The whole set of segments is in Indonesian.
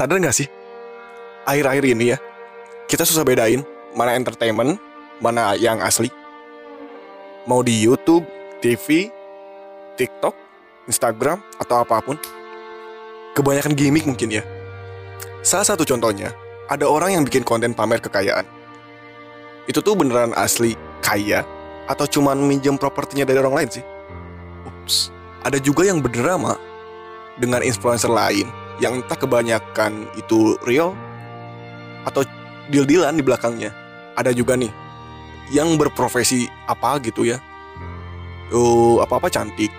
Sadar gak sih? Akhir-akhir ini ya, kita susah bedain mana entertainment, mana yang asli. Mau di YouTube, TV, TikTok, Instagram, atau apa pun. Kebanyakan gimmick mungkin ya. Salah satu contohnya, ada orang yang bikin konten pamer kekayaan. Itu tuh beneran asli kaya atau cuman minjem propertinya dari orang lain sih? Ups, ada juga yang berdrama dengan influencer lain yang entah kebanyakan itu real atau deal-dealan di belakangnya. Ada juga nih yang berprofesi apa gitu ya. Oh, apa-apa cantik,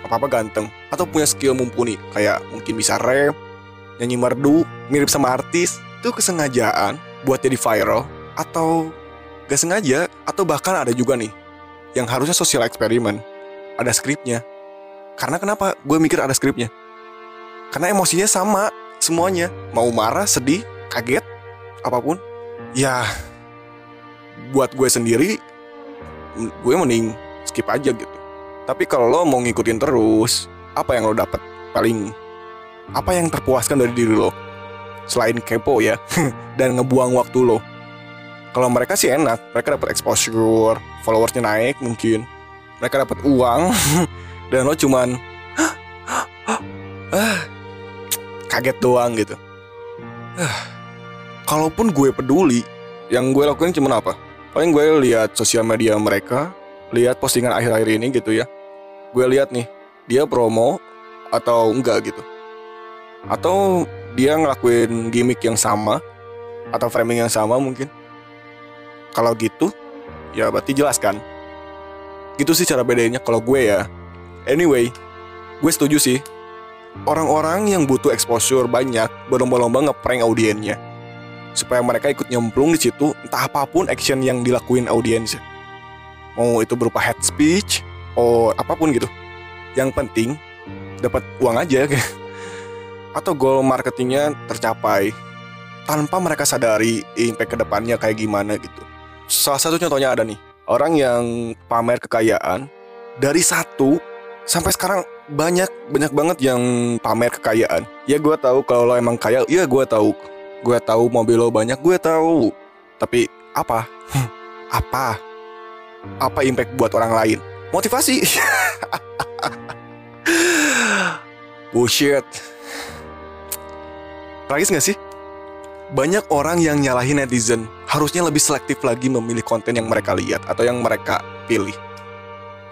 apa-apa ganteng, atau punya skill mumpuni kayak mungkin bisa rap, nyanyi merdu, mirip sama artis. Itu kesengajaan buat jadi viral atau gak sengaja atau bahkan ada juga nih yang harusnya sosial eksperimen ada skripnya karena kenapa gue mikir ada skripnya karena emosinya sama semuanya. Mau marah sedih kaget apa pun. Ya buat gue sendiri gue mending skip aja gitu. Tapi kalau lo mau ngikutin terus apa yang lo dapat paling apa yang terpuaskan dari diri lo? Selain kepo ya dan ngebuang waktu lo. Kalau mereka sih enak mereka dapat exposure followersnya naik mungkin. Mereka dapat uang dan lo cuman ah, kaget doang gitu. Ah, kalaupun gue peduli yang gue lakuin cuma apa? Paling gue lihat sosial media mereka lihat postingan akhir-akhir ini gitu ya. Gue lihat nih dia promo atau enggak gitu. Atau dia ngelakuin gimmick yang sama atau framing yang sama mungkin. Kalau gitu ya berarti jelas kan? Gitu sih cara bedanya kalau gue ya. Anyway gue setuju sih orang-orang yang butuh exposure banyak berlomba-lomba ngeprank audiennya. Supaya mereka ikut nyemplung di situ entah apa pun action yang dilakuin audiens mau itu berupa head speech atau apa pun gitu. Yang penting dapat uang aja. Atau goal marketingnya tercapai tanpa mereka sadari impact ke depannya kayak gimana gitu. Salah satu contohnya ada nih orang yang pamer kekayaan dari satu sampai sekarang banyak banyak banget yang pamer kekayaan. Ya gue tahu kalau lo emang kaya, ya gue tahu. Gue tahu mobil lo banyak, gue tahu. Tapi apa? apa? Apa impact buat orang lain? Motivasi. Bullshit. Tragis gak sih? Banyak orang yang nyalahin netizen harusnya lebih selektif lagi memilih konten yang mereka lihat atau yang mereka pilih.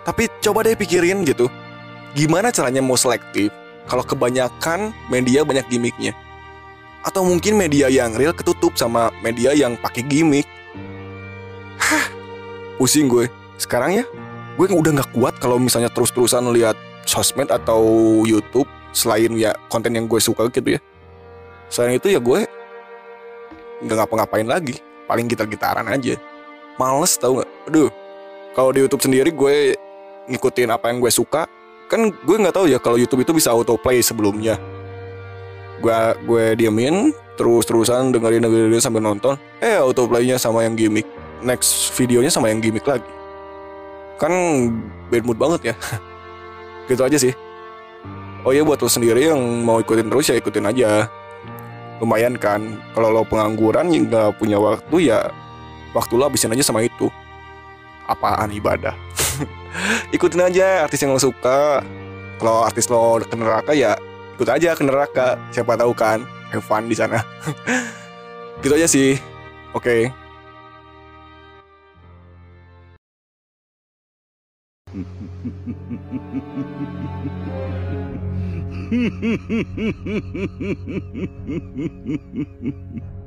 Tapi coba deh pikirin gitu, gimana caranya mau selektif kalau kebanyakan media banyak gimmicknya? Atau mungkin media yang real ketutup sama media yang pakai gimmick? Hah, pusing gue. Sekarang ya, gue udah nggak kuat kalau misalnya terus-terusan lihat sosmed atau YouTube selain ya konten yang gue suka gitu ya. Selain itu ya gue nggak ngapa-ngapain lagi, paling gitar-gitaran aja. Males tau nggak? Aduh, kalau di YouTube sendiri gue ngikutin apa yang gue suka, kan gue nggak tahu ya kalau YouTube itu bisa autoplay sebelumnya. Gue gue diemin terus-terusan dengerin dengerin sambil nonton, eh autoplaynya sama yang gimmick, next videonya sama yang gimmick lagi. Kan bad mood banget ya. gitu aja sih. Oh iya buat lo sendiri yang mau ikutin terus ya ikutin aja lumayan kan kalau lo pengangguran nggak punya waktu ya waktu lo habisin aja sama itu apaan ibadah ikutin aja artis yang lo suka. Kalau artis lo ke neraka ya ikut aja ke neraka. Siapa tahu kan have fun di sana. Gitu aja sih. Oke. okay.